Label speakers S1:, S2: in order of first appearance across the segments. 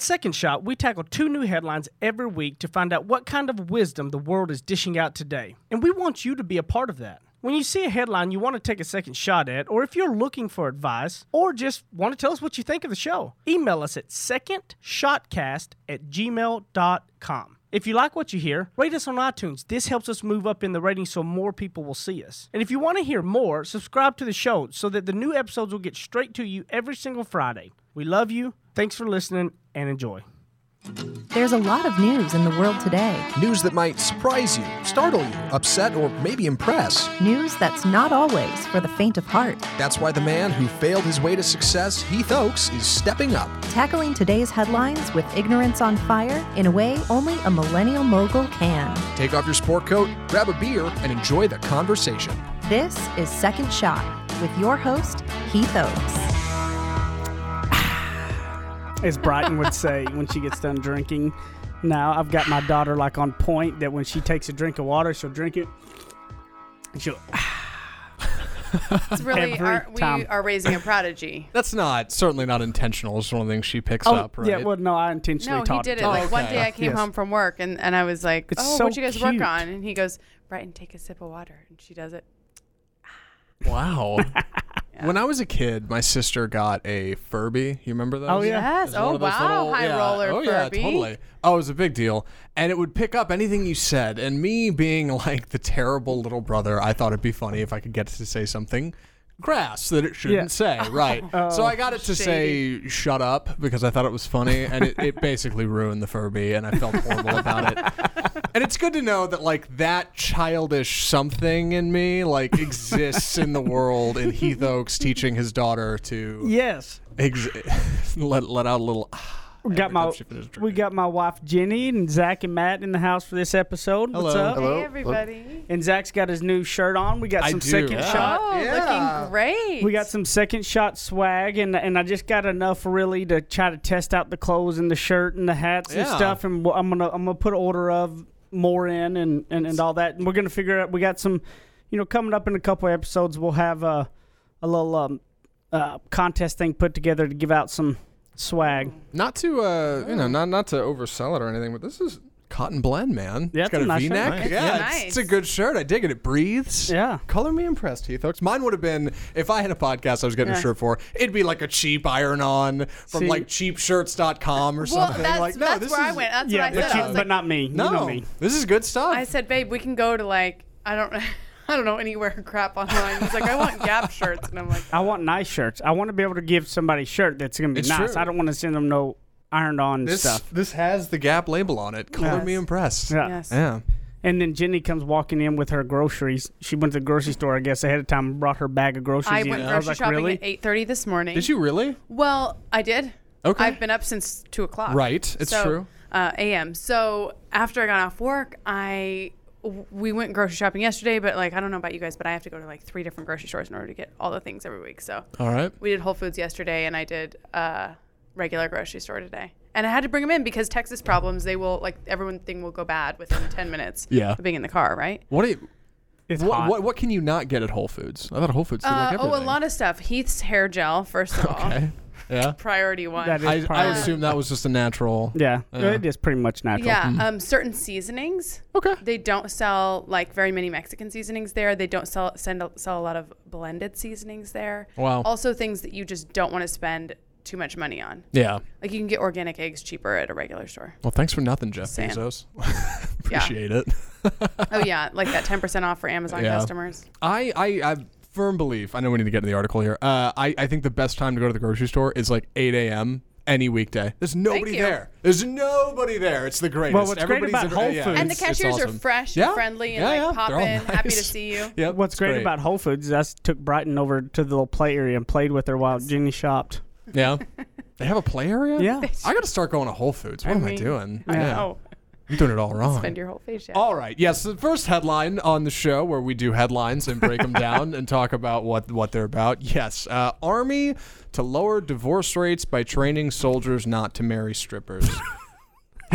S1: On Second Shot, we tackle two new headlines every week to find out what kind of wisdom the world is dishing out today. And we want you to be a part of that. When you see a headline you want to take a second shot at, or if you're looking for advice, or just want to tell us what you think of the show, email us at secondshotcast at gmail.com. If you like what you hear, rate us on iTunes. This helps us move up in the ratings so more people will see us. And if you want to hear more, subscribe to the show so that the new episodes will get straight to you every single Friday. We love you. Thanks for listening and enjoy.
S2: There's a lot of news in the world today.
S3: News that might surprise you, startle you, upset, or maybe impress.
S2: News that's not always for the faint of heart.
S3: That's why the man who failed his way to success, Heath Oaks, is stepping up.
S2: Tackling today's headlines with ignorance on fire in a way only a millennial mogul can.
S3: Take off your sport coat, grab a beer, and enjoy the conversation.
S2: This is Second Shot with your host, Heath Oaks.
S1: As Brighton would say when she gets done drinking. Now I've got my daughter like on point that when she takes a drink of water, she'll drink it. And she'll. Ah.
S4: It's really
S1: Every
S4: our, we
S1: time.
S4: are raising a prodigy.
S5: That's not certainly not intentional. It's one of the things she picks
S1: Oh,
S5: up, right?
S1: yeah. Well, no, I intentionally
S4: No, he did it.
S1: to her.
S4: Like one day I came
S1: Yes.
S4: home from work and, and I was like,
S1: It's
S4: "Oh,
S1: so
S4: what you guys
S1: cute.
S4: work on?" And he goes, "Brighton, take a sip of water." And she does it.
S5: Wow. When I was a kid, my sister got a Furby. You remember those?
S1: Oh, yeah.
S4: Yes.
S5: It was one
S4: Oh wow,
S5: little-
S4: high
S5: yeah.
S4: roller
S5: Oh
S4: Furby.
S5: yeah, totally. Oh, it was a big deal, and it would pick up anything you said. And me being like the terrible little brother, I thought it'd be funny if I could get it to say something crass that it shouldn't
S1: Yeah.
S5: say. Right. Oh, so I got it to say "shut up" because I thought it was funny, and it, it basically ruined the Furby, and I felt horrible about it. And it's good to know that like that childish something in me like exists in the world, and Heath Oaks teaching his daughter to
S1: Yes.
S5: ex- let let out a little.
S1: We got my
S5: time she finished
S1: we got my wife Jenny and Zach and Matt in the house for this episode. What's
S5: Hello.
S1: up?
S5: Hello.
S4: Hey everybody.
S1: And Zach's got his new shirt on. We got
S5: I
S1: some
S5: do.
S1: second
S5: Yeah.
S1: shot.
S4: Oh, looking great.
S1: We got some second shot swag, and and I just got enough really to try to test out the clothes and the shirt and the hats and stuff. And I'm gonna I'm gonna put an order of more in and, and and all that. And we're gonna figure out. We got some, you know, coming up in a couple episodes. We'll have a a little um, uh, contest thing put together to give out some swag.
S5: Not to uh, you know, not not to oversell it or anything, but this is cotton blend, man.
S1: Yeah,
S5: it's got
S1: it's a
S5: a
S1: nice shirt.
S5: V-neck.
S1: Nice.
S5: Yeah,
S4: Yeah.
S5: It's, it's a good shirt. I dig it. It breathes.
S1: Yeah.
S5: Color me impressed, Heath Oaks. Mine would have been if I had a podcast I was getting
S1: Yeah.
S5: a shirt for. It'd be like a cheap iron-on from
S1: See-
S5: like cheapshirts.com or
S4: well,
S5: something.
S4: that's,
S5: like no,
S4: that's
S5: this
S4: where I went. That's
S1: yeah,
S4: what I
S1: but,
S4: said.
S1: you-
S4: I was
S1: but
S4: like,
S1: not me.
S5: No,
S1: You know me.
S5: this is good stuff.
S4: I said, babe, we can go to like I don't I don't know anywhere crap online. He's like, I want Gap shirts, and I'm like,
S1: I want nice shirts. I want to be able to give somebody a shirt that's gonna be
S5: It's
S1: nice.
S5: true.
S1: I don't want to send them no ironed on
S5: this
S1: stuff.
S5: this has the Gap label on it. Color
S1: Yes.
S5: me impressed.
S1: Yeah.
S4: yes.
S5: Yeah.
S1: And then Jenny comes walking in with her groceries. She went to the grocery store, I guess, ahead of time and brought her bag of groceries.
S4: I
S1: in.
S4: went
S1: I was
S4: grocery
S1: like,
S4: shopping
S1: really?
S4: at eight thirty this morning.
S5: Did you really?
S4: Well, I did.
S5: Okay.
S4: I've been up since two o'clock.
S5: Right. It's
S4: So,
S5: true.
S4: Uh, a.m. So after I got off work, I w- we went grocery shopping yesterday, but like I don't know about you guys, but I have to go to like three different grocery stores in order to get all the things every week. So
S5: All right.
S4: we did Whole Foods yesterday, and I did uh, regular grocery store today. And I had to bring them in because Texas problems, they will like everyone thing will go bad within ten minutes.
S5: Yeah.
S4: of being in the car, right?
S5: What do you,
S1: It's
S5: what,
S1: hot.
S5: what what can you not get at Whole Foods? I thought Whole Foods did like
S4: Uh, oh,
S5: everything.
S4: a lot of stuff. Heath's hair gel, first of all,
S5: Okay. Yeah.
S4: priority one.
S1: That is
S5: I, I
S1: priority.
S5: assume that was just a natural.
S1: Yeah,
S5: Yeah.
S1: it is pretty much natural.
S4: Yeah, um, certain seasonings.
S5: Okay.
S4: They don't sell like very many Mexican seasonings there. They don't sell send a, sell a lot of blended seasonings there.
S5: Wow.
S4: Also, things that you just don't want to spend too much money on.
S5: Yeah.
S4: Like you can get organic eggs cheaper at a regular store.
S5: Well, thanks for nothing, Jeff
S4: Saying.
S5: Bezos. Appreciate it.
S4: Oh yeah, like that ten percent off for Amazon
S5: Yeah.
S4: customers.
S5: I, I, I have firm belief. I know we need to get into the article here. Uh, I, I think the best time to go to the grocery store is like 8 a.m. any weekday. There's nobody there. There's nobody there. It's the greatest.
S1: Well, what's great about Whole
S5: yeah,
S1: Foods-
S4: And the
S5: it's- it's
S4: cashiers are
S5: awesome.
S4: fresh
S5: Yeah.
S4: and friendly and
S5: Yeah,
S4: like
S5: yeah.
S4: pop
S5: They're all
S4: in, happy to see you.
S5: Yep,
S1: What's
S5: it's
S1: great, about Whole Foods is I s- took Brighton over to the little play area and played with her while Jenny shopped.
S5: Yeah. They have a play area?
S1: Yeah.
S5: I got to start going to Whole Foods. What
S4: I
S5: am I doing?
S4: I
S5: Yeah.
S4: know.
S5: I'm doing it all wrong.
S4: Spend your whole face. Yeah.
S5: All right. Yes. the first headline on the show where we do headlines and break them down and talk about what what they're about. Yes. Uh, Army to lower divorce rates by training soldiers not to marry strippers.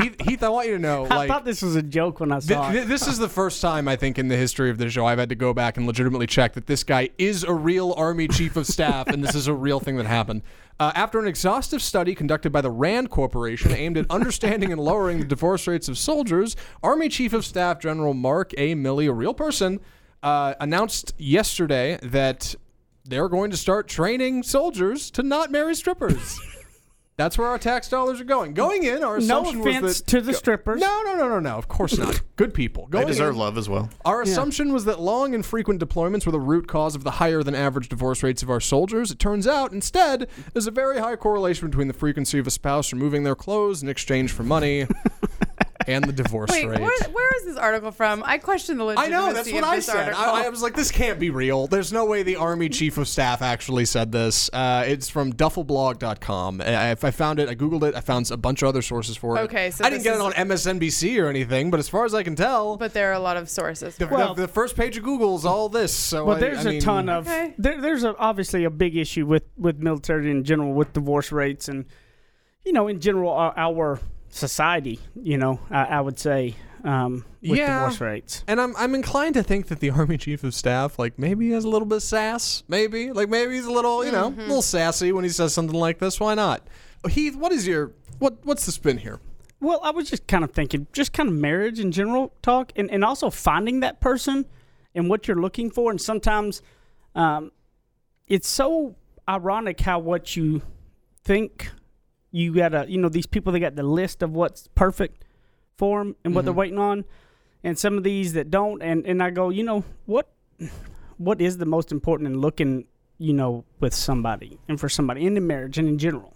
S5: Heath, Heath, I want you to know,
S6: I
S5: like,
S6: thought this was a joke when I saw
S5: th-
S6: it.
S5: this is the first time I think in the history of the show I've had to go back and legitimately check that this guy is a real Army Chief of Staff and this is a real thing that happened. Uh, after an exhaustive study conducted by the RAND Corporation aimed at understanding and lowering the divorce rates of soldiers, Army Chief of Staff General Mark A. Milley, a real person, uh, announced yesterday that they're going to start training soldiers to not marry strippers. That's where our tax dollars are going. Going in, our
S6: No
S5: assumption was
S6: offense
S5: that
S6: to the strippers.
S5: no, no, no, no, no. Of course not. Good people.
S7: They deserve
S5: in,
S7: love as well.
S5: Our assumption was that long and frequent deployments were the root cause of the higher than average divorce rates of our soldiers. It turns out, instead, there's a very high correlation between the frequency of a spouse removing their clothes in exchange for money and the divorce
S4: Wait,
S5: rate.
S4: where, where is this article from? I question the
S5: I
S4: legitimacy
S5: know, that's what
S4: of
S5: I
S4: this
S5: said.
S4: article.
S5: I, I was like, this can't be real. There's no way the Army Chief of Staff actually said this. Uh, it's from duffelblog.com. I, I found it, I Googled it, I found a bunch of other sources for it.
S4: Okay, so
S5: I didn't
S4: this
S5: get it on MSNBC or anything, but as far as I can tell,
S4: but there are a lot of sources.
S5: the,
S6: Well-
S5: the, the first page of Google is all this. So
S6: Well,
S5: I-
S6: there's
S5: I
S6: a
S5: mean-
S6: ton of
S4: Okay.
S6: there, there's a, obviously a big issue with with military in general with divorce rates and you know in general our, our society. You know, I, I would say um, with
S5: Yeah.
S6: divorce rates.
S5: And I'm I'm inclined to think that the Army Chief of Staff, like maybe has a little bit of sass, maybe like maybe he's a little you know
S4: Mm-hmm.
S5: a little sassy when he says something like this. Why not? Heath, what is your what what's the spin here?
S6: Well, I was just kind of thinking, just kind of marriage in general talk, and, and also finding that person and what you're looking for. And sometimes um, it's so ironic how what you think you gotta, you know, these people they got the list of what's perfect for them and what they're waiting on, and some of these that don't. And and I go, you know, what what is the most important in looking, you know, with somebody and for somebody in the marriage and in general.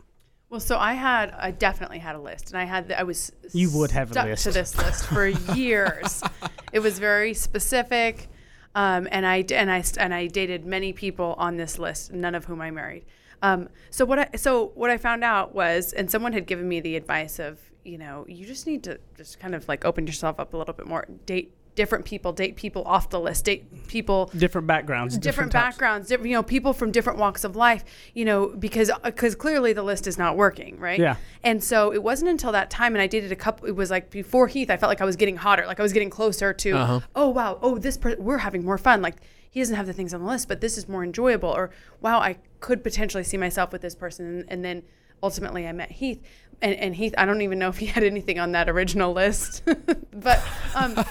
S4: Well, so I had, I definitely had a list, and I had, I was
S6: You would have a
S4: stuck
S6: list.
S4: to this list for years. it was very specific, um, and I and I and I dated many people on this list, none of whom I married. Um, so what I so what I found out was, and someone had given me the advice of, you know, you just need to just kind of like open yourself up a little bit more, date different people, date people off the list, date people
S6: Different backgrounds,
S4: different,
S6: types.
S4: backgrounds, different, you know, people from different walks of life, you know, because because clearly the list is not working, right?
S6: Yeah.
S4: And so it wasn't until that time, and I dated a couple. It was like before Heath, I felt like I was getting hotter, like I was getting closer to.
S5: Uh-huh.
S4: Oh wow, oh this per- we're having more fun. Like he doesn't have the things on the list, but this is more enjoyable. Or wow, I could potentially see myself with this person, and, and then ultimately I met Heath. And, and Heath, I don't even know if he had anything on that original list, but um,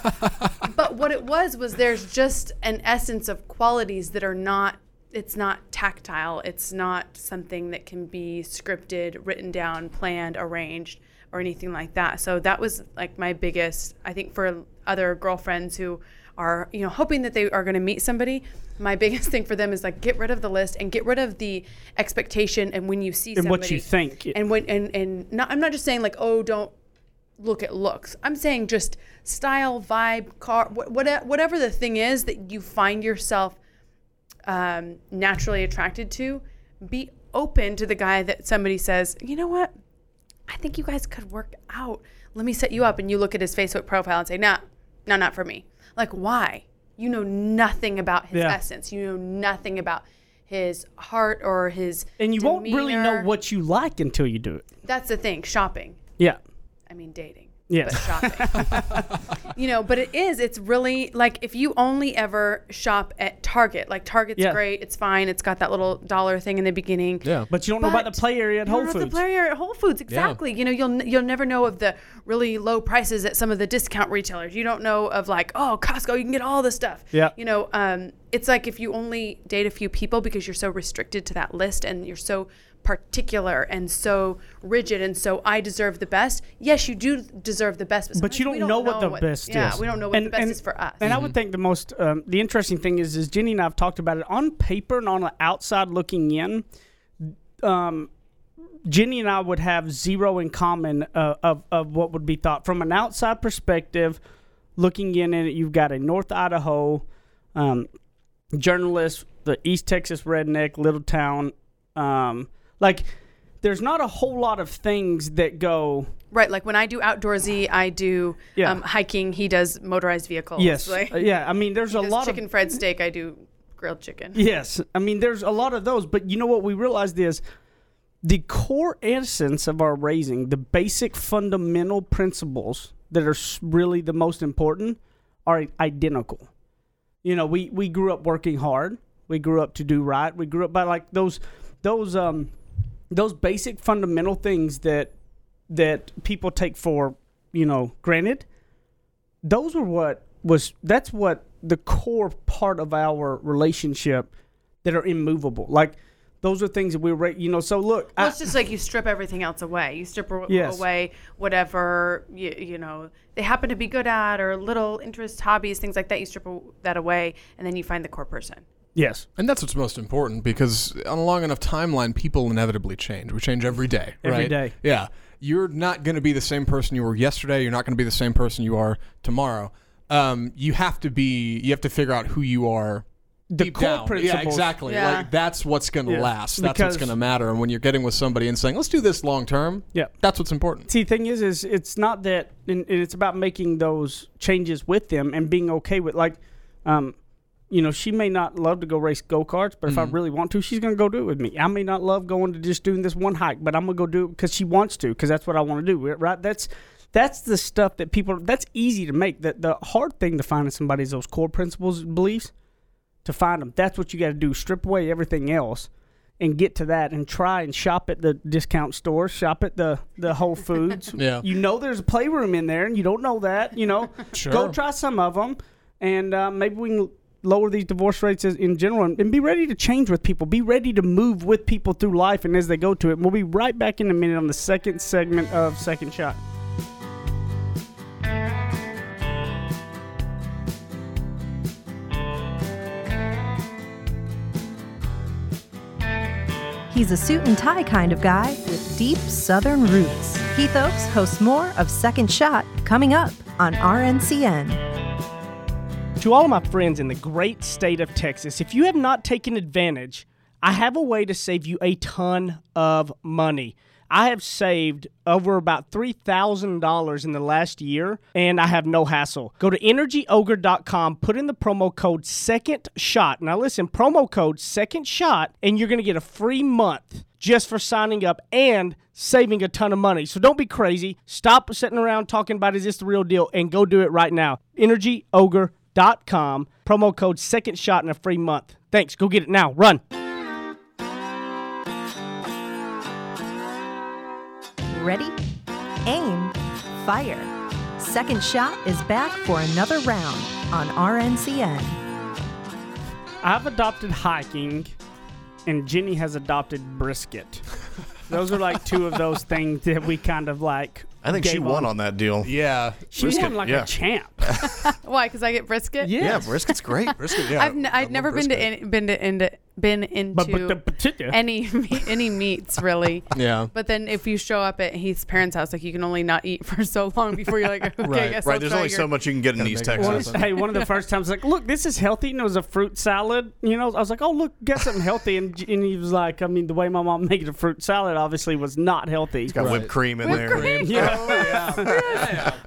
S4: but what it was was there's just an essence of qualities that are not it's not tactile. It's not something that can be scripted written down planned arranged or anything like that. So that was like my biggest i think for other girlfriends who are you know hoping that they are going to meet somebody my biggest thing for them is like get rid of the list and get rid of the expectation and when you see
S6: And
S4: somebody
S6: what you think.
S4: and when and and not, i'm not just saying like oh don't look at looks. I'm saying just style, vibe, car, wh- whatever the thing is that you find yourself um, naturally attracted to. Be open to the guy that somebody says, you know what, I think you guys could work out. Let me set you up, and you look at his Facebook profile and say, nah, no, not for me. Like why? You know nothing about his
S6: Yeah.
S4: essence. You know nothing about his heart or his
S6: And you won't really know what you like until you do it.
S4: That's the thing. Shopping.
S6: Yeah.
S4: I mean dating.
S6: Yes.
S4: But shopping. you know, but it is, it's really like if you only ever shop at Target, like Target's
S6: Yeah.
S4: great, it's fine, it's got that little dollar thing in the beginning.
S5: Yeah.
S6: But you don't know about the play area at
S4: you
S6: Whole
S4: don't know
S6: Foods.
S4: The play area at Whole Foods, exactly. You know, you'll n- you'll never know of the really low prices at some of the discount retailers. You don't know of like, oh, Costco, you can get all this stuff.
S6: Yeah.
S4: You know, um, it's like if you only date a few people because you're so restricted to that list and you're so particular and so rigid and so I deserve the best. Yes, you do deserve the best, but,
S6: but you
S4: sometimes
S6: don't,
S4: we
S6: know, what the best
S4: yeah,
S6: is.
S4: Yeah, we don't know what the best is for us.
S6: And I would think the most, um, the interesting thing is, is Jenny and I have talked about it on paper and on the outside looking in. Um, Jenny and I would have zero in common uh, of of what would be thought from an outside perspective. Looking in at it, you've got a North Idaho um, journalist, the East Texas redneck, little town. Um, like, there's not a whole lot of things that go.
S4: right, like when I do outdoorsy, I do
S6: Yeah.
S4: um, hiking. He does motorized vehicles.
S6: Yes,
S4: like,
S6: uh, yeah. I mean, there's a lot
S4: chicken
S6: of
S4: fried steak. I do grilled chicken.
S6: Yes, I mean there's a lot of those, but you know what we realized is the core essence of our raising, the basic fundamental principles that are really the most important, are identical. You know, we we grew up working hard. We grew up to do right. We grew up by like those those um those basic fundamental things that that people take for you know granted. Those were what was that's what the core part of our relationship that are immovable. Like those are things that we were, you know. So look,
S4: Well,
S6: I-
S4: it's just like you strip everything else away. You strip
S6: Yes.
S4: away whatever you, you know they happen to be good at, or little interests, hobbies, things like that. You strip that away, and then you find the core person.
S6: Yes,
S5: And that's what's most important because on a long enough timeline, people inevitably change. We change every day.
S6: Every
S5: right?
S6: day.
S5: Yeah. You're not going to be the same person you were yesterday. You're not going to be the same person you are tomorrow. Um, you have to be. You have to figure out who you are.
S6: The
S5: deep
S6: core
S5: down.
S6: principles.
S5: Yeah, exactly.
S4: Yeah.
S5: Like that's what's going to
S6: Yeah.
S5: last. That's
S6: Because-
S5: what's going to matter. And when you're getting with somebody and saying, "Let's do this long term,"
S6: Yeah.
S5: that's what's important.
S6: See, the thing is, is it's not that, and, and it's about making those changes with them and being okay with, like, um, you know, she may not love to go race go karts, but if I really want to, she's gonna go do it with me. I may not love going to just doing this one hike, but I'm gonna go do it because she wants to, because that's what I want to do. Right? That's that's the stuff that people. That's easy to make. That the hard thing to find in somebody is those core principles, and beliefs. To find them, that's what you got to do. Strip away everything else and get to that and try and shop at the discount stores, shop at the the Whole Foods.
S5: Yeah.
S6: You know there's a playroom in there and you don't know that, you know.
S5: Sure.
S6: Go try some of them and uh, maybe we can lower these divorce rates in general and, and be ready to change with people. Be ready to move with people through life and as they go to it. We'll be right back in a minute on the second segment of Second Shot.
S2: He's a suit and tie kind of guy with deep southern roots. Heath Oaks hosts more of Second Shot coming up on RNCN.
S6: To all of my friends in the great state of Texas, if you have not taken advantage, I have a way to save you a ton of money. I have saved over about $3,000 in the last year, and I have no hassle. Go to energyogre.com, put in the promo code second shot. Now, listen, promo code second shot, and you're going to get a free month just for signing up and saving a ton of money. So don't be crazy. Stop sitting around talking about is this the real deal and go do it right now. energyogre.com, promo code second shot and a free month. Thanks. Go get it now. Run.
S2: Ready? Aim. Fire. Second Shot is back for another round on RNCN.
S6: I've adopted hiking, and Jenny has adopted brisket. Those are like two of those things that we kind of like.
S7: I think she won on that deal.
S5: Yeah.
S6: She
S7: brisket,
S6: won like
S7: yeah.
S6: a champ.
S4: Why? Because I get brisket.
S6: Yes.
S7: Yeah, brisket's great.
S5: Brisket, yeah.
S4: I've n-
S5: I
S4: I've never been to any, been to into been into
S6: But, but the particular.
S4: any any meats really.
S5: Yeah.
S4: But then if you show up at Heath's parents' house, like you can only not eat for so long before you're like, okay, I
S5: Right,
S4: guess
S7: Right,
S4: I'll
S7: there's only
S4: your-
S7: so much you can get in
S5: Gotta
S7: East Texas.
S6: hey, one of the first times, like, look, this is healthy. And it was a fruit salad. You know, I was like, oh, look, get something healthy. And, and he was like, I mean, the way my mom made a fruit salad obviously was not healthy.
S7: It's got
S5: Right.
S7: whipped cream in
S4: Whipped
S7: there.
S4: cream.
S6: Yeah.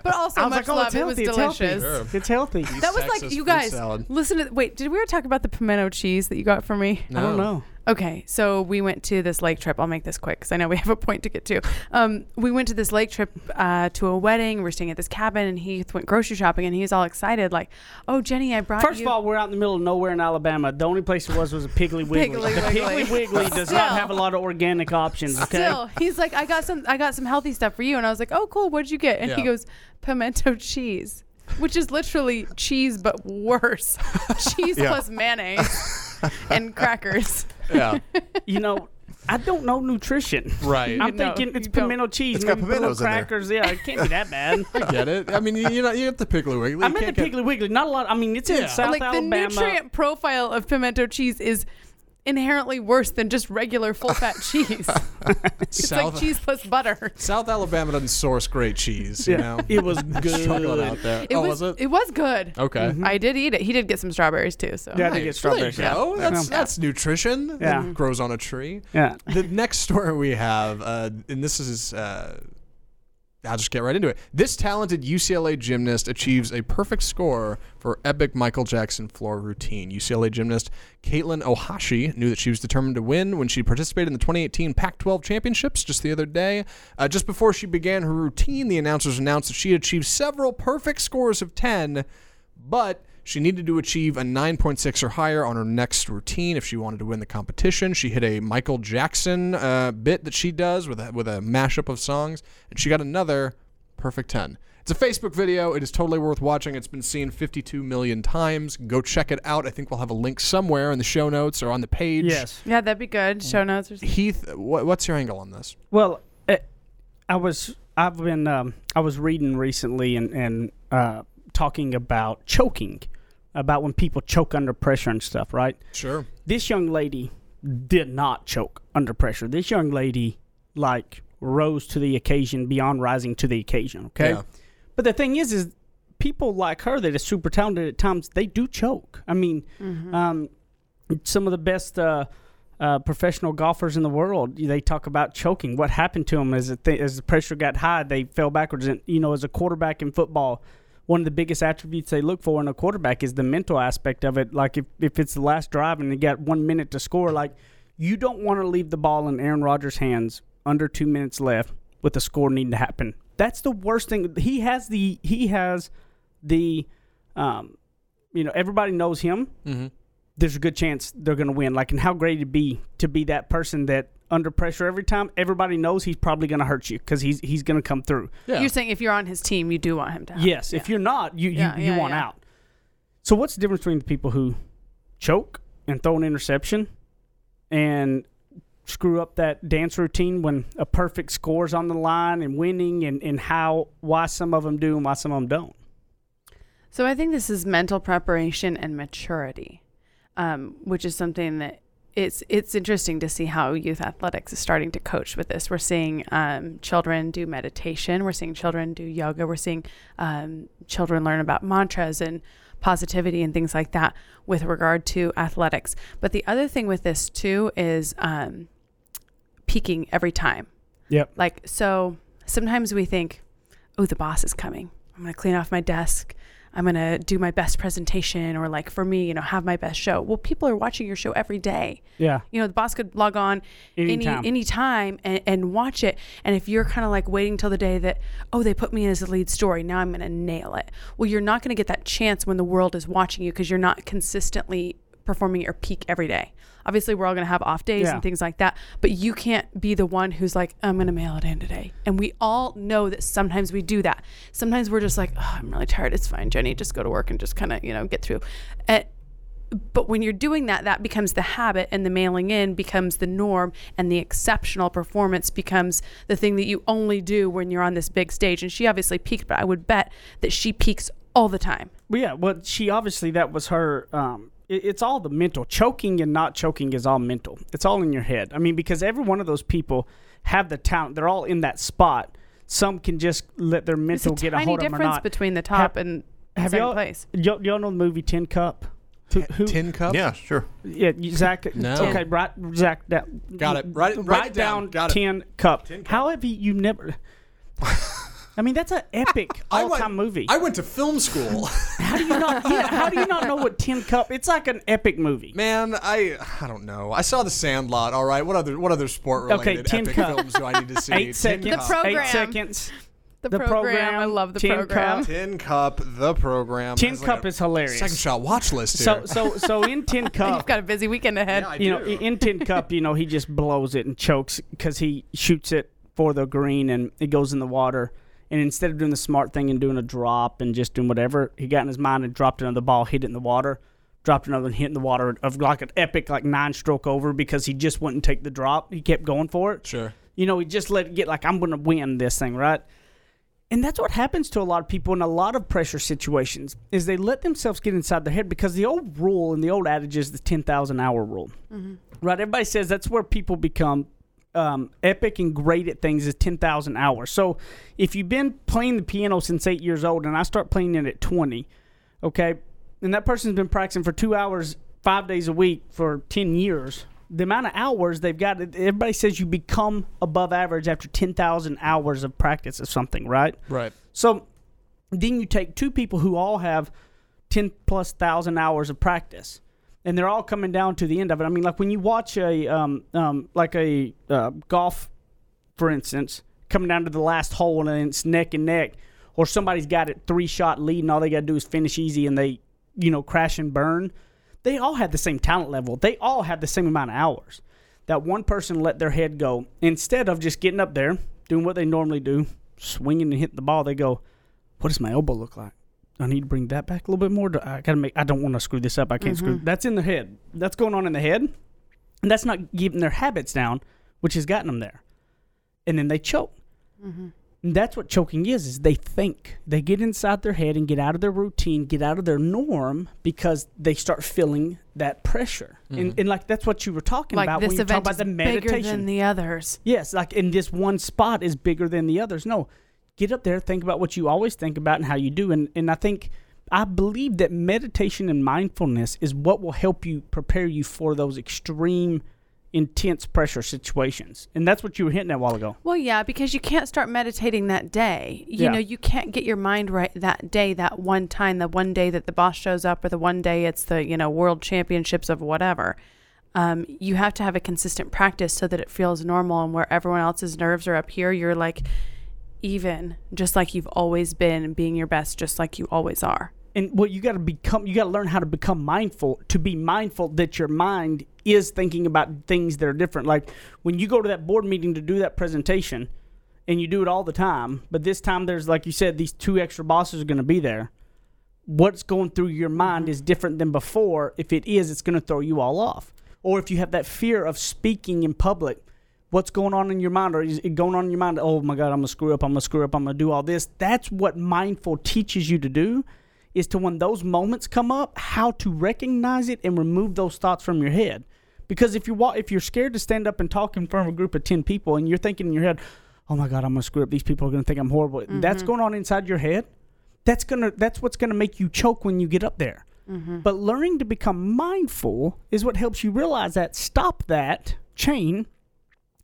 S4: But also
S6: I was
S4: much
S6: like, oh,
S4: love.
S6: it's
S4: it was
S6: healthy. It's healthy.
S4: delicious.
S5: Sure.
S6: It's healthy.
S4: That was like you
S5: fruit
S4: guys
S5: salad.
S4: listen to. Wait, did we ever talk about the pimento cheese that you got for me?
S6: I don't know.
S4: Okay, so we went to this lake trip. I'll make this quick because I know we have a point to get to. Um, we went to this lake trip uh, to a wedding. We're staying at this cabin, and Heath went grocery shopping, and he's all excited, like, "Oh, Jenny, I brought
S6: First
S4: you."
S6: of all, we're out in the middle of nowhere in Alabama. The only place it was was a Piggly Wiggly.
S4: Piggly
S6: the
S4: Wiggly.
S6: Piggly Wiggly does
S4: Still.
S6: not have a lot of organic options. Okay.
S4: Still, he's like, "I got some. I got some healthy stuff for you," and I was like, "Oh, cool. What'd you get?" And he goes, "Pimento cheese." Which is literally cheese, but worse. cheese
S7: Yeah.
S4: plus mayonnaise and crackers.
S5: Yeah.
S6: You know, I don't know nutrition.
S5: Right.
S6: I'm
S4: No,
S6: thinking it's
S4: you don't.
S6: pimento cheese.
S7: It's got
S6: maybe put little
S7: pimentos in there.
S6: crackers. Yeah, it can't be that bad.
S5: I get it? I mean, you, you know, you get the Piggly Wiggly.
S6: I
S5: You
S6: meant the
S5: can't get-
S6: Piggly Wiggly. Not a lot. I mean, it's in
S5: Yeah.
S6: South
S4: like
S6: Alabama.
S4: the nutrient profile of pimento cheese is inherently worse than just regular full fat cheese. it's
S5: South,
S4: like cheese plus butter.
S5: South Alabama doesn't source great cheese, you
S6: Yeah,
S5: know?
S6: it was
S5: Struggling
S6: good.
S5: out there.
S4: It
S5: oh,
S4: was,
S5: was, it?
S4: It was good.
S5: Okay.
S4: I did eat it. He did get some strawberries too. So
S6: Yeah, I did get
S5: Nice.
S6: strawberries.
S5: There you.
S6: Yeah.
S5: That's,
S6: Yeah.
S5: that's nutrition.
S6: Yeah.
S5: that grows on a tree.
S6: Yeah.
S5: The next story we have, uh, and this is uh, I'll just get right into it. This talented UCLA gymnast achieves a perfect score for epic Michael Jackson floor routine. UCLA gymnast Katelyn Ohashi knew that she was determined to win when she participated in the 2018 Pac 12 championships just the other day. Uh, just before she began her routine, the announcers announced that she had achieved several perfect scores of 10, but she needed to achieve a 9.6 or higher on her next routine if she wanted to win the competition. She hit a Michael Jackson uh, bit that she does with a, with a mashup of songs, and she got another perfect 10. It's a Facebook video. It is totally worth watching. It's been seen 52 million times. Go check it out. I think we'll have a link somewhere in the show notes or on the page.
S6: Yes.
S4: Yeah, that'd be good. Show notes or something.
S5: Heath, what, what's your angle on this?
S6: Well, I was I've been um, I was reading recently and and uh, talking about choking, about when people choke under pressure and stuff. Right.
S5: Sure.
S6: This young lady did not choke under pressure. This young lady like rose to the occasion beyond rising to the occasion. Okay.
S5: Yeah.
S6: But the thing is, is people like her that are super talented at times they do choke. I mean, um, some of the best uh, uh, professional golfers in the world they talk about choking. What happened to them as the th- as the pressure got high, they fell backwards. And you know, as a quarterback in football. One of the biggest attributes they look for in a quarterback is the mental aspect of it. Like if, if it's the last drive and you got one minute to score, like you don't want to leave the ball in Aaron Rodgers' hands under two minutes left with the score needing to happen. That's the worst thing. He has the he has the um, you know everybody knows him.
S5: Mm-hmm.
S6: There's a good chance they're going to win. Like, and how great it'd be to be that person that under pressure every time everybody knows he's probably going to hurt you because he's he's going to come through.
S5: Yeah.
S4: You're saying if you're on his team, you do want him to. Have
S6: Yes,
S4: it.
S6: if you're not, you you,
S4: Yeah,
S6: you
S4: yeah,
S6: want
S4: yeah.
S6: out. So what's the difference between the people who choke and throw an interception and screw up that dance routine when a perfect score's on the line and winning and, and how why some of them do and why some of them don't.
S4: So I think this is mental preparation and maturity, um, which is something that it's it's interesting to see how youth athletics is starting to coach with this. We're seeing um, children do meditation. We're seeing children do yoga. We're seeing um, children learn about mantras and positivity and things like that with regard to athletics. But the other thing with this too is um, peaking every time.
S6: Yep.
S4: Like, so sometimes we think, oh, the boss is coming. I'm going to clean off my desk. I'm going to do my best presentation or, like, for me, you know, have my best show. Well, people are watching your show every day.
S6: Yeah.
S4: You know, the boss could log on
S6: Anytime.
S4: any any time and, and watch it. And if you're kind of like waiting till the day that, oh, they put me in as a lead story, now I'm going to nail it. Well, you're not going to get that chance when the world is watching you because you're not consistently performing at your peak every day. Obviously, we're all going to have off days
S6: Yeah.
S4: and things like that, but you can't be the one who's like, I'm going to mail it in today. And we all know that sometimes we do that. Sometimes we're just like, oh, I'm really tired. It's fine, Jenny. Just go to work and just kind of, you know, get through. And, but when you're doing that, that becomes the habit, and the mailing in becomes the norm, and the exceptional performance becomes the thing that you only do when you're on this big stage. And she obviously peaked, but I would bet that she peaks all the time.
S6: Well, yeah. Well, she obviously that was her. Um, it's all the mental choking and not choking is all mental. It's all in your head. I mean, because every one of those people have the talent. They're all in that spot. Some can just let their
S4: It's a
S6: mental get a
S4: tiny
S6: hold of them or
S4: difference between the top
S6: Have-
S4: and
S6: have
S4: second
S6: y'all,
S4: place.
S6: Y'all, y'all know the movie Tin Cup? Who, who-
S5: Tin cup?
S7: Yeah, sure.
S6: Yeah, you- Zach.
S5: No.
S6: Okay, right, Zach. That,
S5: Got it. Write it- write it down. Got it.
S6: Tin Cup.
S5: Tin Cup.
S6: How have you? You never. I mean, that's an epic
S5: I
S6: all-time
S5: went-
S6: movie.
S5: I went to film school.
S6: how do you not? Yeah, how do you not know what Tin Cup? It's like an epic movie.
S5: Man, I I don't know. I saw The Sandlot. All right. What other what other sport related
S6: Okay,
S5: epic
S6: Cup.
S5: films do I need to see?
S6: Eight
S5: Tin
S6: seconds.
S4: The
S5: Cup.
S4: program.
S6: Eight seconds.
S4: The,
S6: The
S4: program,
S6: program,
S4: I love the
S6: Tin
S4: program.
S6: Cup.
S5: Tin Cup, the program.
S6: Tin
S5: like
S6: Cup is hilarious.
S5: Second shot watch list
S6: So
S5: here.
S6: so so in Tin Cup, You've
S4: got a busy weekend ahead.
S5: Yeah, I
S6: you know,
S5: do.
S6: in Tin Cup, you know, he just blows it and chokes because he shoots it for the green and it goes in the water. And instead of doing the smart thing and doing a drop and just doing whatever, he got in his mind and dropped another ball, hit it in the water, dropped another and hit in the water of like an epic like nine stroke over because he just wouldn't take the drop. He kept going for it.
S5: Sure.
S6: You know, he just let it get like I'm going to win this thing, right? And that's what happens to a lot of people in a lot of pressure situations is they let themselves get inside their head because the old rule and the old adage is the 10,000 hour rule. Mm-hmm. Right? Everybody says that's where people become um, epic and great at things is 10,000 hours. So if you've been playing the piano since 8 years old and I start playing it at 20, okay? And that person's been practicing for 2 hours 5 days a week for 10 years. the amount of hours they've got. Everybody says you become above average after ten thousand hours of practice of something, right?
S5: Right.
S6: So then you take two people who all have ten plus thousand hours of practice, and they're all coming down to the end of it. I mean, like when you watch a um, um, like a uh, golf, for instance, coming down to the last hole and it's neck and neck, or somebody's got it three shot lead and all they got to do is finish easy and they you know crash and burn. They all had the same talent level. They all had the same amount of hours. That one person let their head go instead of just getting up there doing what they normally do, swinging and hitting the ball. They go, "What does my elbow look like?" I need to bring that back a little bit more. I gotta make. I don't want to screw this up. I can't screw. Mm-hmm. That's in the head. That's going on in the head, and that's not keeping their habits down, which has gotten them there. And then they choke. Mm-hmm. And that's what choking is: is they think they get inside their head and get out of their routine, get out of their norm because they start feeling that pressure. And, mm-hmm. and like that's what you were talking
S4: Like
S6: about when you talk
S4: event
S6: about
S4: is
S6: the
S4: bigger
S6: meditation.
S4: than the others.
S6: Yes, like in this one spot is bigger than the others. No, get up there, think about what you always think about and how you do. And and I think I believe that meditation and mindfulness is what will help you prepare you for those extreme, intense pressure situations. And that's what you were hitting at a while ago.
S4: Well, yeah, because you can't start meditating that day. You
S6: Yeah.
S4: know, you can't get your mind right that day, that one time, the one day that the boss shows up, or the one day it's the you know world championships of whatever. Um, you have to have a consistent practice so that it feels normal, and where everyone else's nerves are up here, you're like even, just like you've always been, being your best, just like you always are.
S6: and what you got to become you got to learn how to become mindful to be mindful that your mind is thinking about things that are different. Like when you go to that board meeting to do that presentation and you do it all the time but this time there's like you said these two extra bosses are going to be there what's going through your mind mm-hmm. is different than before. If it is it's going to throw you all off. Or if you have that fear of speaking in public what's going on in your mind? Or is it going on in your mind oh my god i'm gonna screw up i'm gonna screw up i'm gonna do all this? That's what mindful teaches you to do is to when those moments come up how to recognize it and remove those thoughts from your head. Because if you wa- if you're scared to stand up and talk in front of a group of 10 people and you're thinking in your head oh my god i'm gonna screw up these people are gonna think i'm horrible that's mm-hmm. going on inside your head that's gonna that's what's gonna make you choke when you get up there. Mm-hmm. But learning to become mindful is what helps you realize that stop that chain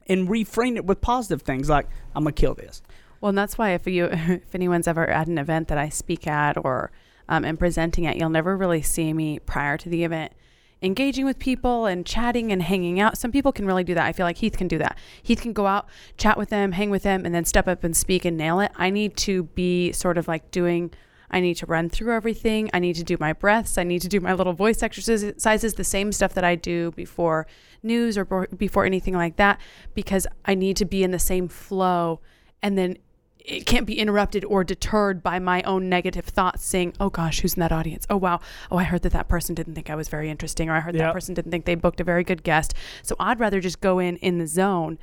S6: and reframe it with positive things like i'm gonna kill this
S4: Well, and that's why if you if anyone's ever at an event that I speak at or um, am presenting at, you'll never really see me prior to the event engaging with people and chatting and hanging out. Some people can really do that. I feel like Heath can do that. Heath can go out, chat with them, hang with them, and then step up and speak and nail it. I need to be sort of like doing. I need to run through everything. I need to do my breaths. I need to do my little voice exercises, the same stuff that I do before news or before anything like that, because I need to be in the same flow. And then it can't be interrupted or deterred by my own negative thoughts saying, oh gosh, who's in that audience? Oh wow. Oh, I heard that that person didn't think I was very interesting, or I heard
S6: Yep.
S4: that person didn't think they booked a very good guest. So I'd rather just go in in the zone,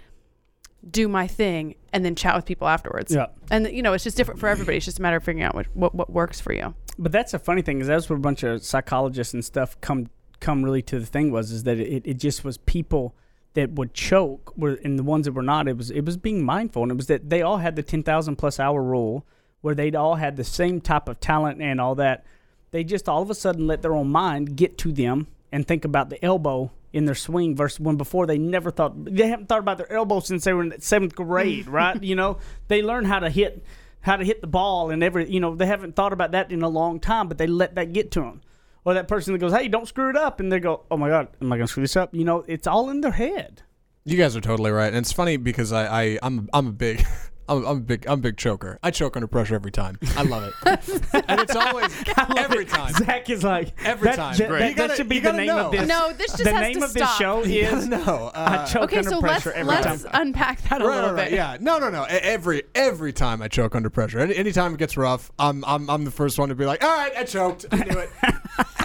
S4: do my thing, and then chat with people afterwards.
S6: Yeah.
S4: And you know, it's just different for everybody. It's just a matter of figuring out what, what, what works for you.
S6: But that's the funny thing is that's what a bunch of psychologists and stuff come come really to the thing was is that it, it just was people that would choke were and the ones that were not it was it was being mindful and it was that they all had the ten thousand plus hour rule where they'd all had the same type of talent and all that. They just all of a sudden let their own mind get to them and think about the elbow in their swing versus when before they never thought they haven't thought about their elbow since they were in seventh grade, right? You know, they learn how to hit how to hit the ball and every you know they haven't thought about that in a long time, but they let that get to them. Or that person that goes, "Hey, don't screw it up," and they go, "Oh my God, am I going to screw this up?" You know, it's all in their head.
S5: You guys are totally right, and it's funny because I, I I'm I'm a big. I'm, I'm a big, I'm a big choker. I choke under pressure every time. I love it, and it's always every time.
S6: Zach is like
S5: Every
S6: that,
S5: time.
S6: That, that-
S5: You gotta-
S6: that should be the name
S5: know.
S6: of this.
S4: No, this just
S6: the
S4: has
S6: name
S4: to
S6: of this show
S5: You gotta
S6: is
S5: know.
S6: I
S5: Uh,
S6: choke
S4: Okay,
S6: under
S4: so
S6: pressure
S4: let's
S6: every
S4: let's
S6: time.
S4: unpack that a
S5: Right,
S4: little
S5: right, right,
S4: bit.
S5: Yeah, no, no, no. Every every time I choke under pressure, any anytime it gets rough, I'm I'm I'm the first one to be like, all right, I choked, I knew it.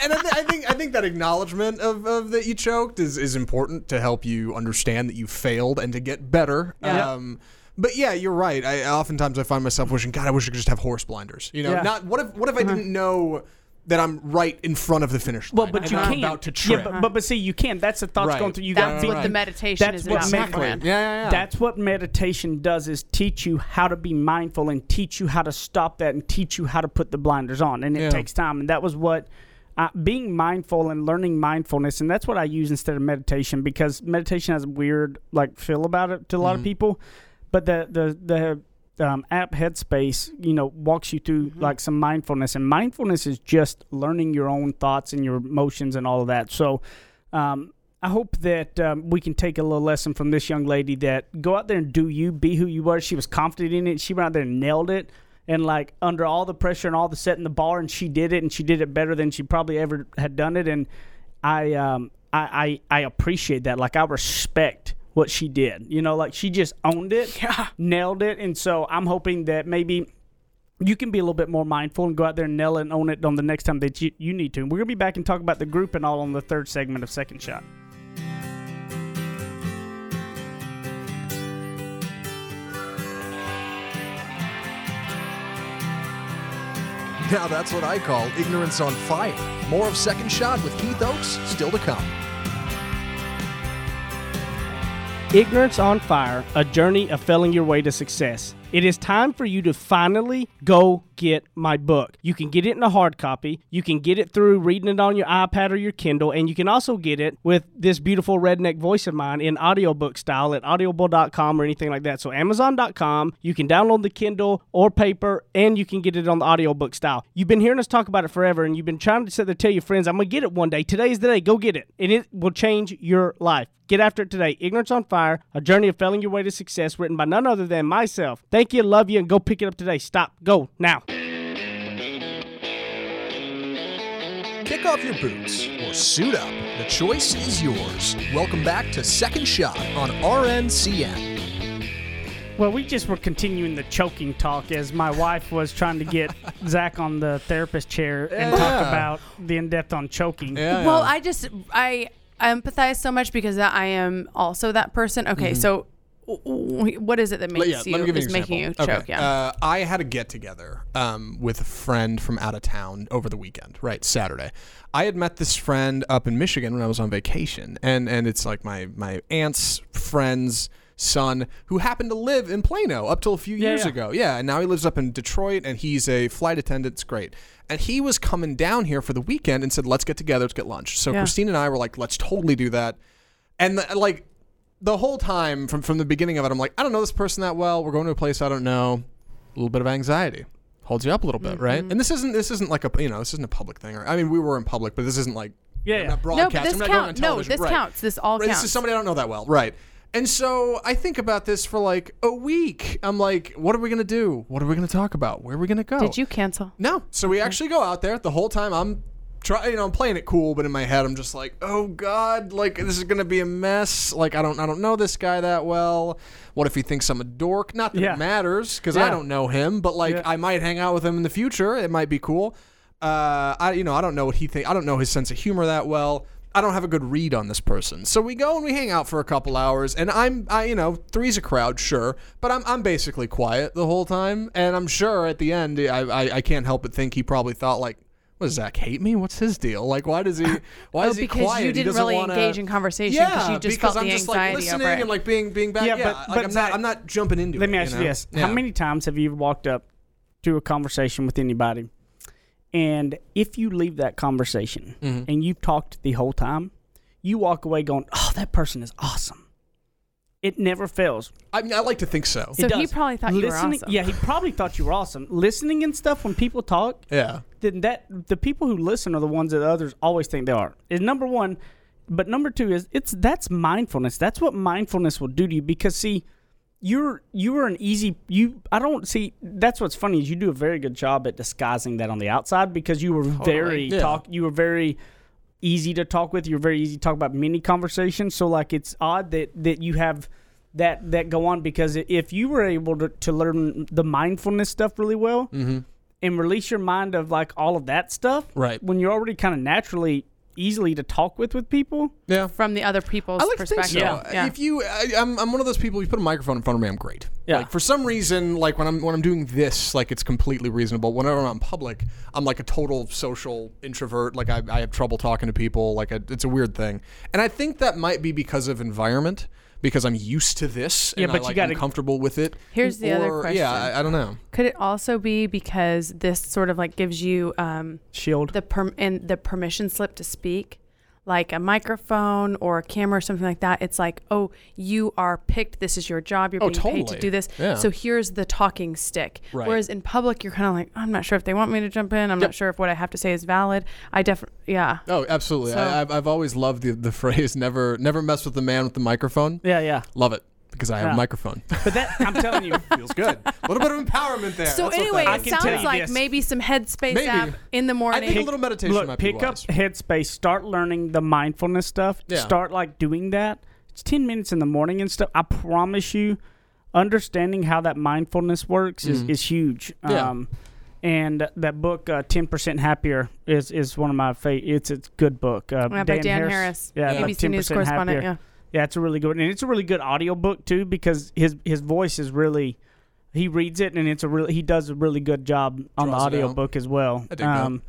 S5: and I, th- I think I think that acknowledgement of, of that you choked is is important to help you understand that you failed and to get better.
S6: Yeah.
S5: Um, but yeah, you're right. I oftentimes I find myself wishing, God, I wish I could just have horse blinders. You know,
S6: Yeah.
S5: not what if what if I didn't know that I'm right in front of the finish line
S6: Well, but
S5: and
S6: you
S5: I'm
S6: can't.
S5: about to
S6: Yeah, but, but but see, you can't. That's the thoughts
S5: Right.
S6: going through. You
S4: That's
S6: got
S4: what
S5: right.
S4: the meditation
S6: That's
S4: is
S6: what
S4: about.
S5: exactly.
S4: beforehand.
S5: Yeah, yeah, yeah.
S6: That's what meditation does is teach you how to be mindful and teach you how to stop that and teach you how to put the blinders on. And it
S5: Yeah.
S6: takes time. And that was what uh, being mindful and learning mindfulness, and that's what I use instead of meditation because meditation has a weird like feel about it to a lot of people. But the the the um, app Headspace, you know, walks you through like some mindfulness, and mindfulness is just learning your own thoughts and your emotions and all of that. So. Um, I hope that um, we can take a little lesson from this young lady that go out there and do you, be who you are. She was confident in it. She went out there and nailed it. And like under all the pressure and all the setting the bar, and she did it, and she did it better than she probably ever had done it. And I, um, I, I, I appreciate that. Like I respect what she did. You know, like she just owned it, nailed it. And so I'm hoping that maybe you can be a little bit more mindful and go out there and nail it and own it on the next time that you, you need to. And we're gonna be back and talk about the group and all on the third segment of Second Shot.
S3: Now that's what I call ignorance on fire. More of Second Shot with Heath Oaks still to come.
S1: Ignorance on Fire, a journey of failing your way to success. It is time for you to finally go get my book. You can get it in a hard copy. You can get it through reading it on your iPad or your Kindle, and you can also get it with this beautiful redneck voice of mine in audiobook style at audible.com or anything like that. So amazon.com, you can download the Kindle or paper, and you can get it on the audiobook style. You've been hearing us talk about it forever, and you've been trying to sit there tell your friends, I'm going to get it one day. Today is the day. Go get it. And it will change your life. Get after it today. Ignorance on Fire, a journey of failing your way to success, written by none other than myself. Thank you, love you, and go pick it up today. Stop. Go now.
S3: Kick off your boots or suit up. The choice is yours. Welcome back to Second Shot on RNCN.
S6: Well, we just were continuing the choking talk as my wife was trying to get Zach on the therapist chair and talk
S5: Yeah.
S6: about the in depth on choking.
S5: Yeah,
S4: Well,
S5: yeah.
S4: I just I I empathize so much because I am also that person. Okay, mm-hmm. so w- w- what is it that makes
S5: yeah,
S4: you
S5: let me give you
S4: is making you choke?
S5: Okay.
S4: Yeah.
S5: Uh, I had a get together um, with a friend from out of town over the weekend, right? Saturday. I had met this friend up in Michigan when I was on vacation, and and it's like my my aunt's friend's son who happened to live in Plano up till a few years
S6: yeah.
S5: ago. Yeah, and now he lives up in Detroit, and he's a flight attendant. It's great. And he was coming down here for the weekend and said, "Let's get together. Let's get lunch." So. Christine and I were like, "Let's totally do that." And the, like the whole time from from the beginning of it, I'm like, I don't know this person that well. We're going to a place I don't know. A little bit of anxiety holds you up a little bit, right?
S4: Mm-hmm.
S5: And this isn't this isn't like a you know this isn't a public thing. Or, I mean, we were in public, but this isn't like
S6: Yeah, yeah.
S5: not
S4: no,
S5: broadcasting.
S4: but this
S5: I'm not going on
S4: counts. No, this
S5: Right.
S4: counts. This all
S5: Right,
S4: counts.
S5: This is somebody I don't know that well, right? And so I think about this for like a week. I'm like, what are we gonna do? What are we gonna talk about? Where are we gonna go?
S4: Did you cancel?
S5: No. So we actually go out there. The whole time I'm try you know, I'm playing it cool, but in my head I'm just like, "Oh god, like this is going to be a mess. Like I don't I don't know this guy that well. What if he thinks I'm a dork? Not that
S6: Yeah.
S5: it matters cuz I
S6: Yeah.
S5: don't know him, but like
S6: Yeah.
S5: I might hang out with him in the future. It might be cool. Uh I you know, I don't know what he think. I don't know his sense of humor that well. I don't have a good read on this person. So we go and we hang out for a couple hours and I'm I you know, three's a crowd, sure, but I'm I'm basically quiet the whole time and I'm sure at the end I I, I can't help but think he probably thought like what does Zach hate me? What's his deal? Like, why does he? Why
S4: Oh,
S5: is he
S4: because
S5: quiet?
S4: you didn't really
S5: wanna-
S4: engage in conversation
S5: Yeah,
S4: because you just
S5: because
S4: felt
S5: I'm
S4: the
S5: just like listening
S4: over it.
S5: and like being being back.
S6: Yeah,
S5: Yeah,
S6: but-
S5: like
S6: but
S5: I'm
S6: Zach-
S5: not I'm not jumping into it.
S6: Let
S5: it.
S6: me ask you,
S5: know?
S6: this:
S5: Yeah.
S6: How many times have you walked up to a conversation with anybody, and if you leave that conversation
S5: Mm-hmm.
S6: and you've talked the whole time, you walk away going, "Oh, that person is awesome." It never fails.
S5: I mean, I like to think so.
S4: So he probably thought you were awesome.
S6: Yeah, he probably thought you were awesome. Listening and stuff when people talk,
S5: Yeah.
S6: Then that the people who listen are the ones that others always think they are. Is number one, but number two is it's that's mindfulness. That's what mindfulness will do to you because see, you're you are an easy you. I don't see. That's what's funny is you do a very good job at disguising that on the outside because you were very
S5: Yeah.
S6: talk. You were very easy to talk with. You're very easy to talk about many conversations. So like it's odd that that you have that that go on because if you were able to, to learn the mindfulness stuff really well
S5: Mm-hmm.
S6: And release your mind of like all of that stuff
S5: Right.
S6: when you're already kind of naturally easily to talk with with people
S5: Yeah.
S4: from the other people's
S5: I like to think
S4: perspective.
S5: so.
S6: Yeah.
S5: If you, I, I'm, I'm one of those people. You put a microphone in front of me, I'm great.
S6: Yeah.
S5: Like for some reason, like when I'm when I'm doing this, like it's completely reasonable. Whenever I'm in public, I'm like a total social introvert. Like I, I have trouble talking to people. Like I, it's a weird thing, and I think that might be because of environment. Because I'm used to this
S6: Yeah,
S5: and
S6: but
S5: I,
S6: you
S5: like,
S6: gotta-
S5: I'm comfortable with it.
S4: Here's the other question.
S5: Yeah, I, I don't know.
S4: Could it also be because this sort of like gives you um,
S6: Shield.
S4: the perm- and the permission slip to speak, like a microphone or a camera or something like that? It's like, oh, you are picked. This is your job. You're
S5: Oh,
S4: being paid to do this.
S5: Yeah.
S4: So here's the talking stick.
S5: Right.
S4: Whereas in public, you're kind of like, I'm not sure if they want me to jump in. I'm not sure if what I have to say is valid. I definitely, yeah.
S5: Oh, absolutely.
S4: So-
S5: I, I've, I've always loved the, the phrase "never never mess with the man with the microphone."
S6: yeah, yeah.
S5: Love it because I have
S6: Yeah.
S5: a microphone.
S6: But that I'm telling you,
S5: Feels good. A little bit of empowerment there.
S4: So
S5: That's what
S4: anyway, it
S5: I
S6: can tell
S4: sounds
S6: you
S4: like
S6: this.
S4: maybe some Headspace
S5: Maybe.
S4: app in the morning.
S5: I
S4: morning.
S5: think a little meditation
S6: look,
S5: might be
S6: pick up
S5: wise.
S6: Headspace. Start learning the mindfulness stuff.
S5: Yeah.
S6: Start like doing that. It's ten minutes in the morning and stuff. I promise you, understanding how that mindfulness works is,
S5: Mhm.
S6: is huge.
S5: Yeah.
S6: Um, and that book, uh, Ten Percent Happier, is is one of my favorite. It's it's a good book. Uh,
S4: Yeah, by Dan Harris,
S6: Yeah,
S5: Yeah.
S6: like
S4: ABC News
S6: 10%
S4: correspondent.
S6: Happier.
S4: Yeah.
S6: Yeah, it's a really good, and it's a really good audio book too because his his voice is really. He reads it, and it's a really he does a really good job on
S5: Draws
S6: the audio
S5: out.
S6: book as well.
S5: I dig that.
S6: Um,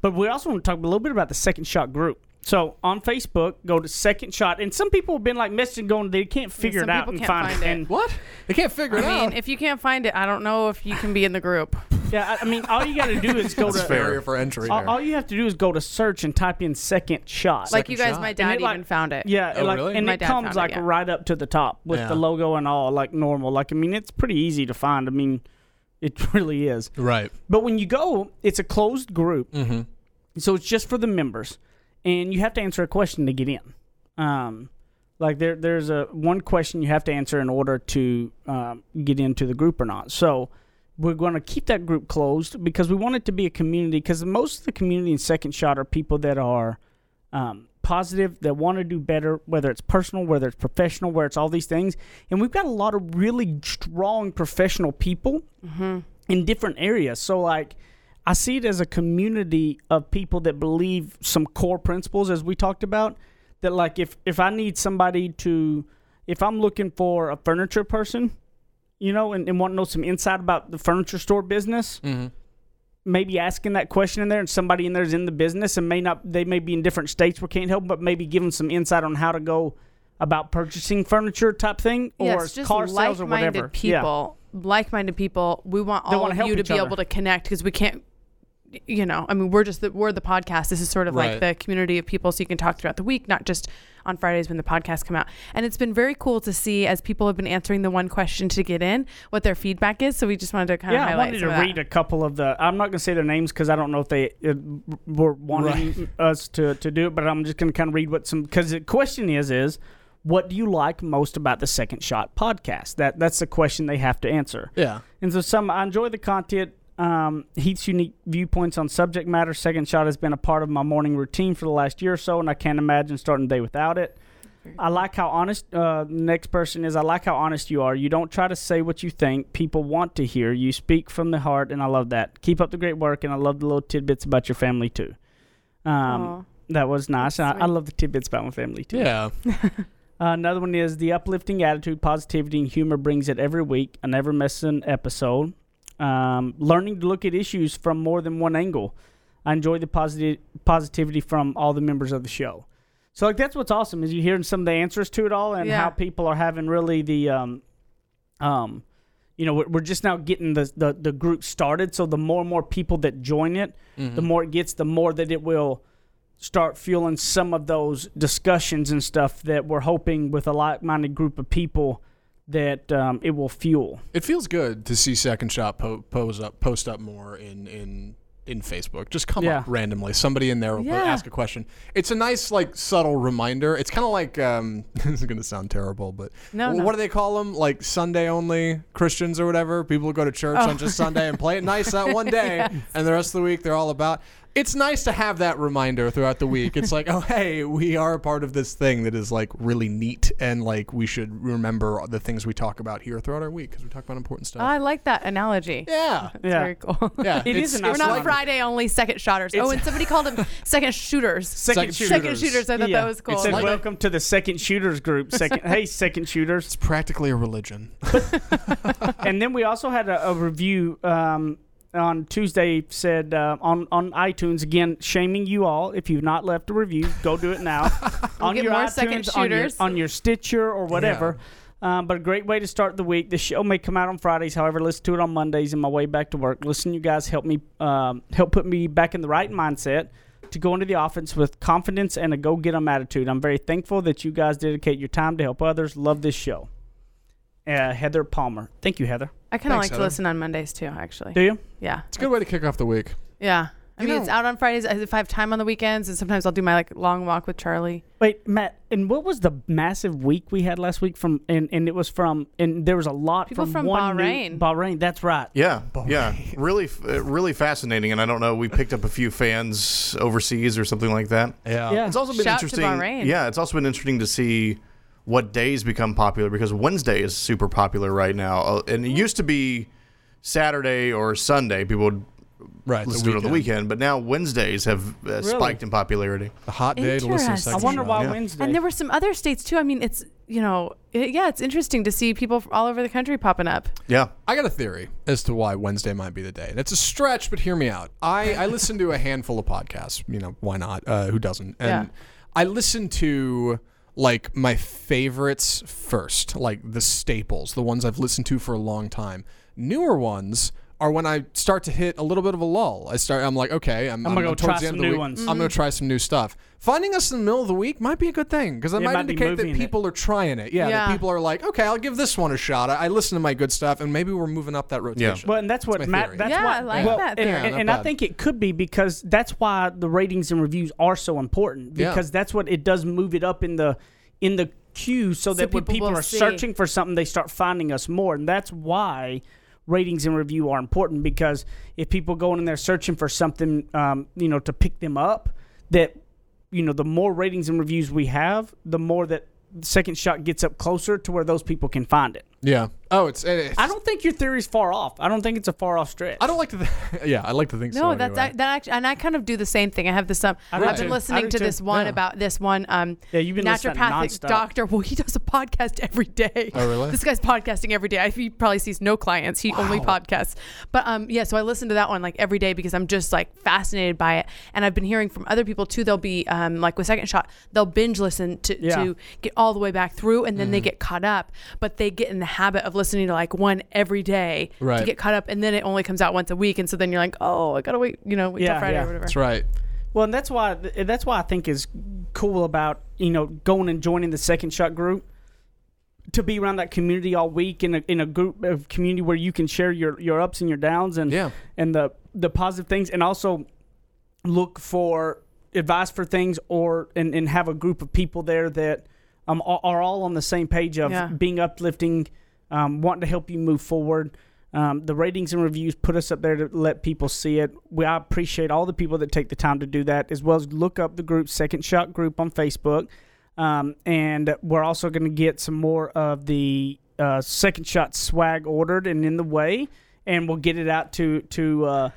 S6: but we also want to talk a little bit about the Second Shot group. So on Facebook, go to Second Shot, and some people have been like messaging, going they can't figure
S4: some
S6: it out
S4: people
S6: and
S4: can't
S6: find,
S4: find
S6: it.
S4: it.
S6: And
S5: What? They can't figure it
S4: I mean,
S5: out.
S4: if you can't find it, I don't know if you can be in the group.
S6: Yeah, I I mean, all you got to do is go
S5: That's
S6: to
S5: barrier for entry.
S6: all, all you have to do is go to search and type in Second Shot.
S4: like you guys,
S5: shot.
S4: my
S5: And
S4: dad
S6: it, like-
S4: even found it.
S6: Yeah,
S5: Oh,
S6: like,
S5: really?
S6: and
S4: My
S6: it
S4: dad
S6: comes
S4: found it,
S6: like
S4: yeah.
S6: right up to the top with the logo and all, like normal. Like I mean, it's pretty easy to find. I mean, it really is.
S5: right.
S6: But when you go, it's a closed group,
S5: Mm-hmm.
S6: so it's just for the members, and you have to answer a question to get in. Um, like there, there's a one question you have to answer in order to um, get into the group or not. So we're going to keep that group closed because we want it to be a community. Because most of the community in Second Shot are people that are um, positive, that want to do better, whether it's personal, whether it's professional, where it's all these things. And we've got a lot of really strong professional people in different areas. So like. I see it as a community of people that believe some core principles, as we talked about. That like if if I need somebody to, if I'm looking for a furniture person, you know, and, and want to know some insight about the furniture store business,
S5: Mm-hmm.
S6: maybe asking that question in there, and somebody in there is in the business and may not, they may be in different states where can't help, but maybe give them some insight on how to go about purchasing furniture type thing, or
S4: yes, just
S6: car sales or whatever.
S4: like-minded
S6: Yeah.
S4: people. Like-minded people. We want
S6: They
S4: all
S6: wanna
S4: of you to be
S6: other.
S4: able to connect because we can't. You know, I mean, we're just the, we're the podcast. This is sort of
S5: Right.
S4: like the community of people, so you can talk throughout the week, not just on Fridays when the podcast come out. And it's been very cool to see as people have been answering the one question to get in, what their feedback is. So we just wanted to kind of
S6: Yeah, I wanted to read a couple of the. I'm not going to say their names because I don't know if they uh, were wanting us to, to do it, but I'm just going to kind of read what some. Because the question is, is what do you like most about the Second Shot podcast? That that's the question they have to answer.
S5: Yeah.
S6: And so some I enjoy the content. Um, Heath's unique viewpoints on subject matter. Second Shot has been a part of my morning routine for the last year or so, and I can't imagine starting the day without it. I like how honest. Uh, next person is I like how honest you are. You don't try to say what you think. People want to hear. You speak from the heart, and I love that. Keep up the great work, and I love the little tidbits about your family too. Um, that was nice.
S4: That's
S6: I, I love the tidbits about my family too.
S5: Yeah.
S6: Uh, another one is the uplifting attitude, positivity, and humor brings it every week. I never miss an episode. Um, learning to look at issues from more than one angle. I enjoy the positive positivity from all the members of the show. So like that's what's awesome is you hearing some of the answers to it all and
S4: Yeah.
S6: how people are having really the um, um, you know we're, we're just now getting the, the the group started. So the more and more people that join it, the more it gets, the more that it will start fueling some of those discussions and stuff that we're hoping with a like-minded group of people that um, it will fuel.
S5: It feels good to see Second Shot po- pose up, post up more in in in Facebook. Just come
S6: Yeah.
S5: up randomly. Somebody in there will
S4: Yeah.
S5: ask a question. It's a nice like subtle reminder. It's kind of like um, this is gonna sound terrible, but
S4: No, no.
S5: what do they call them? Like Sunday only Christians or whatever. People who go to church
S4: Oh.
S5: on just Sunday and play it nice that one day, and the rest of the week they're all about. It's nice to have that reminder throughout the week. It's like, oh hey, we are a part of this thing that is like really neat, and like we should remember the things we talk about here throughout our week because we talk about important stuff.
S4: I like that analogy.
S5: Yeah.
S4: It's
S6: Yeah.
S4: very cool.
S5: Yeah.
S6: It is
S5: it's-
S6: a
S4: We're not Friday only second shotters. Oh, and somebody called them second shooters.
S5: Second shooters.
S4: Second shooters. I thought
S6: Yeah.
S4: that was cool.
S6: It said,
S5: like-
S6: "Welcome to the second shooters group." Second, hey, second shooters.
S5: It's practically a religion.
S6: and then we also had a, a review um, on Tuesday said uh, on on iTunes again, shaming you all if you've not left a review, go do it now on
S4: get
S6: your
S4: more
S6: iTunes,
S4: second
S6: on your, on your Stitcher or whatever. Um, but a great way to start the week. The show may come out on Fridays, however, listen to it on Mondays in my way back to work. Listen, you guys help me um, help put me back in the right mindset to go into the offense with confidence and a go get 'em attitude. I'm very thankful that you guys dedicate your time to help others. Love this show. Uh, Heather Palmer. Thank you, Heather.
S4: I kind of
S5: Thanks,
S4: like to
S5: Heather.
S4: listen on Mondays too, actually.
S6: Do you?
S4: Yeah.
S5: It's a good way to kick off the week.
S4: Yeah. I
S5: You
S4: mean, it's
S5: know-
S4: out on Fridays if I have time on the weekends, and sometimes I'll do my like long walk with Charlie.
S6: Wait, Matt, and what was the massive week we had last week from and, and it was from and there was a lot
S4: People
S6: from,
S4: from
S6: one new-
S4: Bahrain.
S6: Bahrain, that's right.
S7: Yeah, yeah, really, f- uh, really fascinating. And I don't know, we picked up a few fans overseas or something like that.
S5: Yeah.
S6: Yeah.
S7: It's also been
S4: Shout to
S7: interesting.
S4: Bahrain.
S7: Yeah, it's also been interesting to see what days become popular because Wednesday is super popular right now, uh, and it used to be Saturday or Sunday. People would
S5: Right.
S7: listen to it on the weekend, but now Wednesdays have uh, spiked in popularity.
S5: A hot day to listen to
S4: Interesting.
S6: I
S5: second
S6: wonder why
S7: Yeah.
S6: Wednesday.
S4: And there were some other states too. I mean, it's you know, it, yeah, it's interesting to see people all over the country popping up.
S7: Yeah,
S5: I got a theory as to why Wednesday might be the day. And it's a stretch, but hear me out. I, I listen to a handful of podcasts. You know, why not? Uh, who doesn't? And
S4: Yeah.
S5: I listen to like my favorites first, like the staples, the ones I've listened to for a long time. Newer ones are when I start to hit a little bit of a lull. I start. I'm like, okay, I'm,
S6: I'm gonna go
S5: towards
S6: try
S5: the end
S6: some
S5: of the
S6: new
S5: week.
S6: ones.
S5: I'm gonna mm-hmm. try some new stuff. Finding us in the middle of the week might be a good thing because it
S6: It
S5: might,
S6: might be
S5: indicate that
S6: moving it.
S5: people are trying it. Yeah,
S4: Yeah.
S5: that people are like, okay, I'll give this one a shot. I, I listen to my good stuff, and maybe we're moving up that rotation.
S6: Well, and that's what
S5: my
S6: Matt.
S5: theory.
S6: That's
S4: Yeah,
S6: why,
S4: I like
S6: well,
S4: that
S6: And,
S4: theory.
S6: and, and I think it could be because that's why the ratings and reviews are so important
S5: Yeah.
S6: because that's what it does move it up in the in the queue so, that when
S4: people
S6: people
S4: will
S6: are
S4: see.
S6: searching for something, they start finding us more, and that's why ratings and review are important because if people go in there searching for something, um, you know, to pick them up, that you know, the more ratings and reviews we have, the more that second shot gets up closer to where those people can find it.
S5: Yeah. Oh, it's. it's
S6: I don't think your theory's far off. I don't think it's a far off stretch.
S5: I don't like to. Th- yeah, I like to think so.
S4: No, that's
S5: anyway.
S4: that actually, and I kind of do the same thing. I have this um,
S6: I do
S4: I've been
S6: I
S4: listening to
S6: too.
S4: this one
S5: Yeah.
S4: about this one um
S6: Yeah, you've been listening
S4: naturopathic
S6: nonstop.
S4: doctor. Well, he does a podcast every day.
S5: Oh, really?
S4: This guy's podcasting every day. He probably sees no clients. He only podcasts. But um, yeah, so I listen to that one like every day because I'm just like fascinated by it. And I've been hearing from other people too. They'll be um, like with Second Shot, they'll binge listen to,
S6: Yeah.
S4: to get all the way back through, and then
S5: Mm-hmm.
S4: they get caught up. But they get in the habit of listening to like one every day to get caught up, and then it only comes out once a week, and so then you're like, oh, I gotta wait, you know, wait
S6: Yeah,
S4: till Friday
S6: yeah.
S4: or whatever.
S5: That's right.
S6: Well, and that's why that's why I think is cool about you know going and joining the second shot group to be around that community all week in a in a group of community where you can share your your ups and your downs and
S5: Yeah.
S6: and the the positive things and also look for advice for things or and, and have a group of people there that um are, are all on the same page of
S4: Yeah.
S6: being uplifting, um, wanting to help you move forward. Um, the ratings and reviews put us up there to let people see it. We I appreciate all the people that take the time to do that, as well as look up the group Second Shot Group on Facebook. Um, and we're also going to get some more of the uh, Second Shot swag ordered and in the way, and we'll get it out to to. Uh,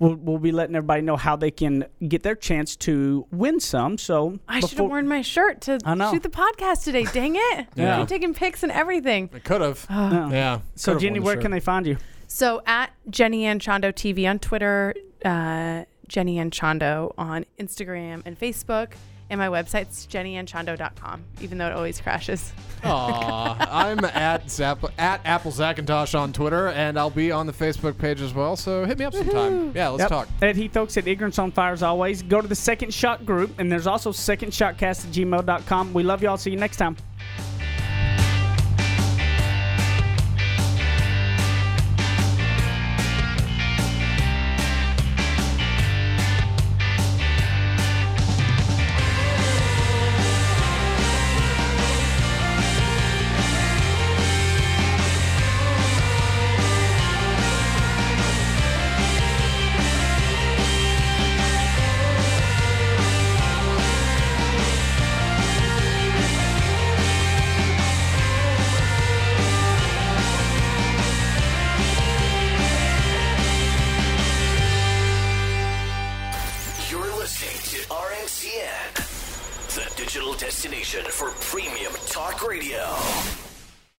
S6: we'll, we'll be letting everybody know how they can get their chance to win some. So
S4: I should have worn my shirt to shoot the podcast today. Dang it!
S6: Yeah.
S4: I'm taking pics and everything.
S5: I could have.
S6: Yeah.
S5: yeah.
S6: So
S5: Could've
S6: Jenny,
S5: worn the
S6: where
S5: shirt.
S6: can they find you?
S4: So at Jenny and Chondo TV on Twitter, uh, Jenny and Chondo on Instagram and Facebook, and my website's jennyandchondo.com, even though it always crashes.
S5: Aw, I'm at Zap at Apple Zackintosh on Twitter, and I'll be on the Facebook page as well. So hit me up sometime. Yeah, let's
S6: Yep.
S5: talk.
S6: At Heath Oaks at Ignorance on Fire as always. Go to the Second Shot group, and there's also secondshotcast at gmail.com. We love y'all. See you next time.